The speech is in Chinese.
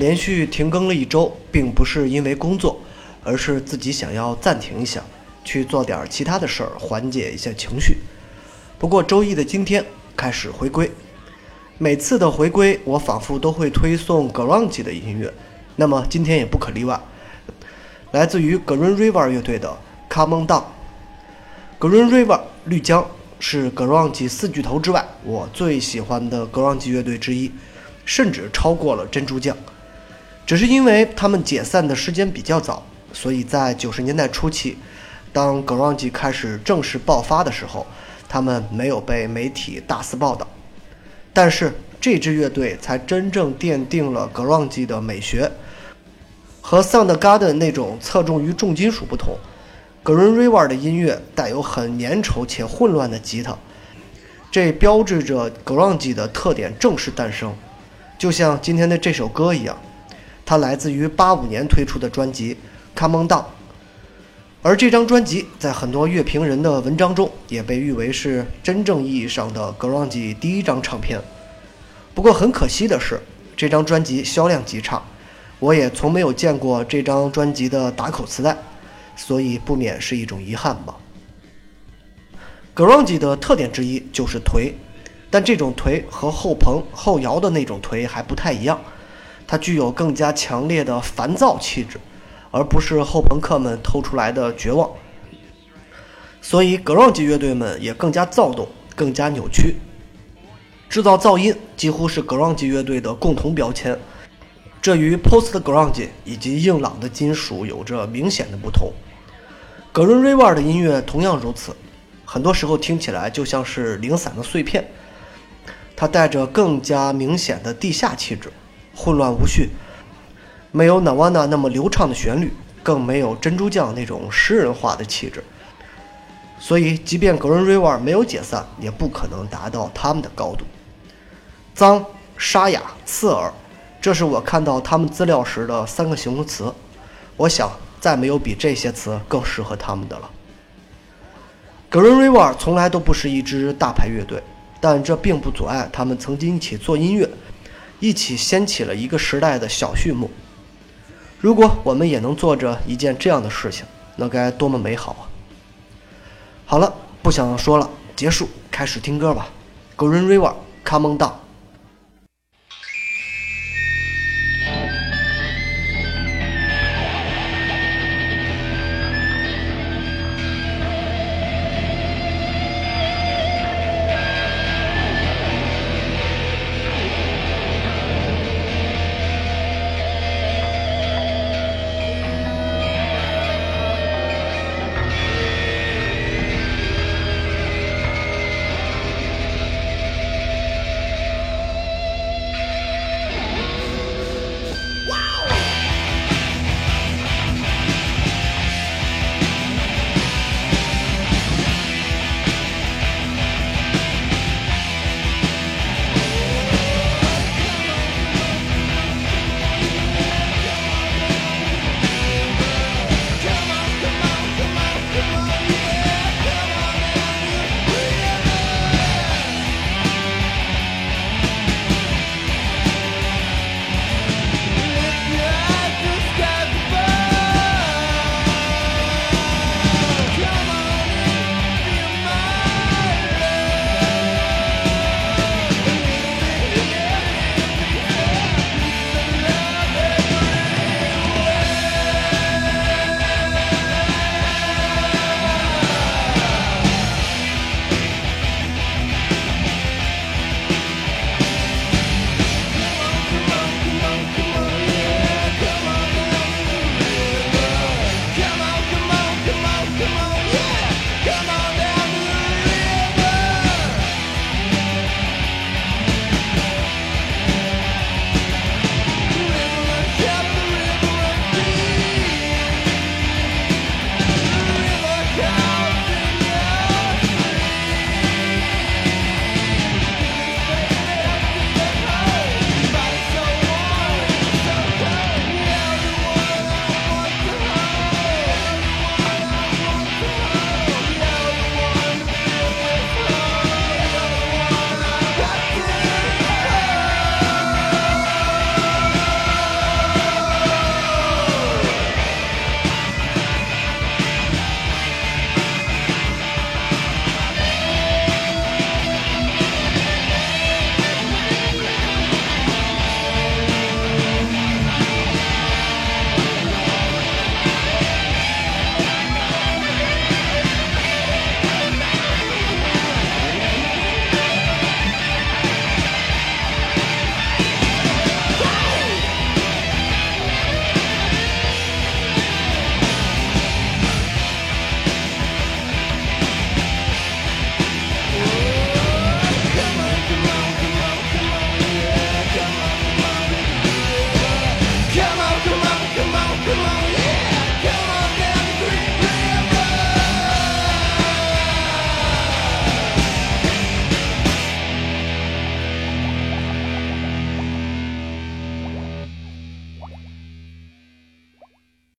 连续停更了一周，并不是因为工作，而是自己想要暂停一下，去做点其他的事儿，缓解一下情绪。不过周一的今天开始回归，每次的回归，我仿佛都会推送 g r u n g 的音乐，那么今天也不可例外，来自于 Green River 乐队的《Come On Down》。Green River 绿江是 g r u n g 四巨头之外我最喜欢的 g r u n g 乐队之一，甚至超过了珍珠酱。只是因为他们解散的时间比较早，所以在九十年代初期，当 grunge 开始正式爆发的时候。他们没有被媒体大肆报道，但是这支乐队才真正奠定了 grunge 的美学。和 Soundgarden 那种侧重于重金属不同，Green River 的音乐带有很粘稠且混乱的吉他，这标志着 grunge 的特点正式诞生。就像今天的这首歌一样，它来自于八五年推出的专辑《Come On Down》。而这张专辑在很多乐评人的文章中也被誉为是真正意义上的 grunge 第一张唱片。不过很可惜的是，这张专辑销量极差，我也从没有见过这张专辑的打口磁带，所以不免是一种遗憾吧。grunge 的特点之一就是颓，但这种颓和后朋后摇的那种颓还不太一样，它具有更加强烈的烦躁气质。而不是后朋克们透出来的绝望，所以 grunge 乐队们也更加躁动，更加扭曲，制造噪音几乎是 grunge 乐队的共同标签，这与 post grunge 以及硬朗的金属有着明显的不同。Green River 的音乐同样如此，很多时候听起来就像是零散的碎片，它带着更加明显的地下气质，混乱无序。没有 Nirvana 那么流畅的旋律，更没有珍珠酱那种诗人化的气质。所以，即便 Green River 没有解散，也不可能达到他们的高度。脏、沙哑、刺耳，这是我看到他们资料时的三个形容词。我想，再没有比这些词更适合他们的了。Green River 从来都不是一支大牌乐队，但这并不阻碍他们曾经一起做音乐，一起掀起了一个时代的小序幕。如果我们也能做着一件这样的事情，那该多么美好啊！好了，不想说了，结束，开始听歌吧。Green River，Come on down。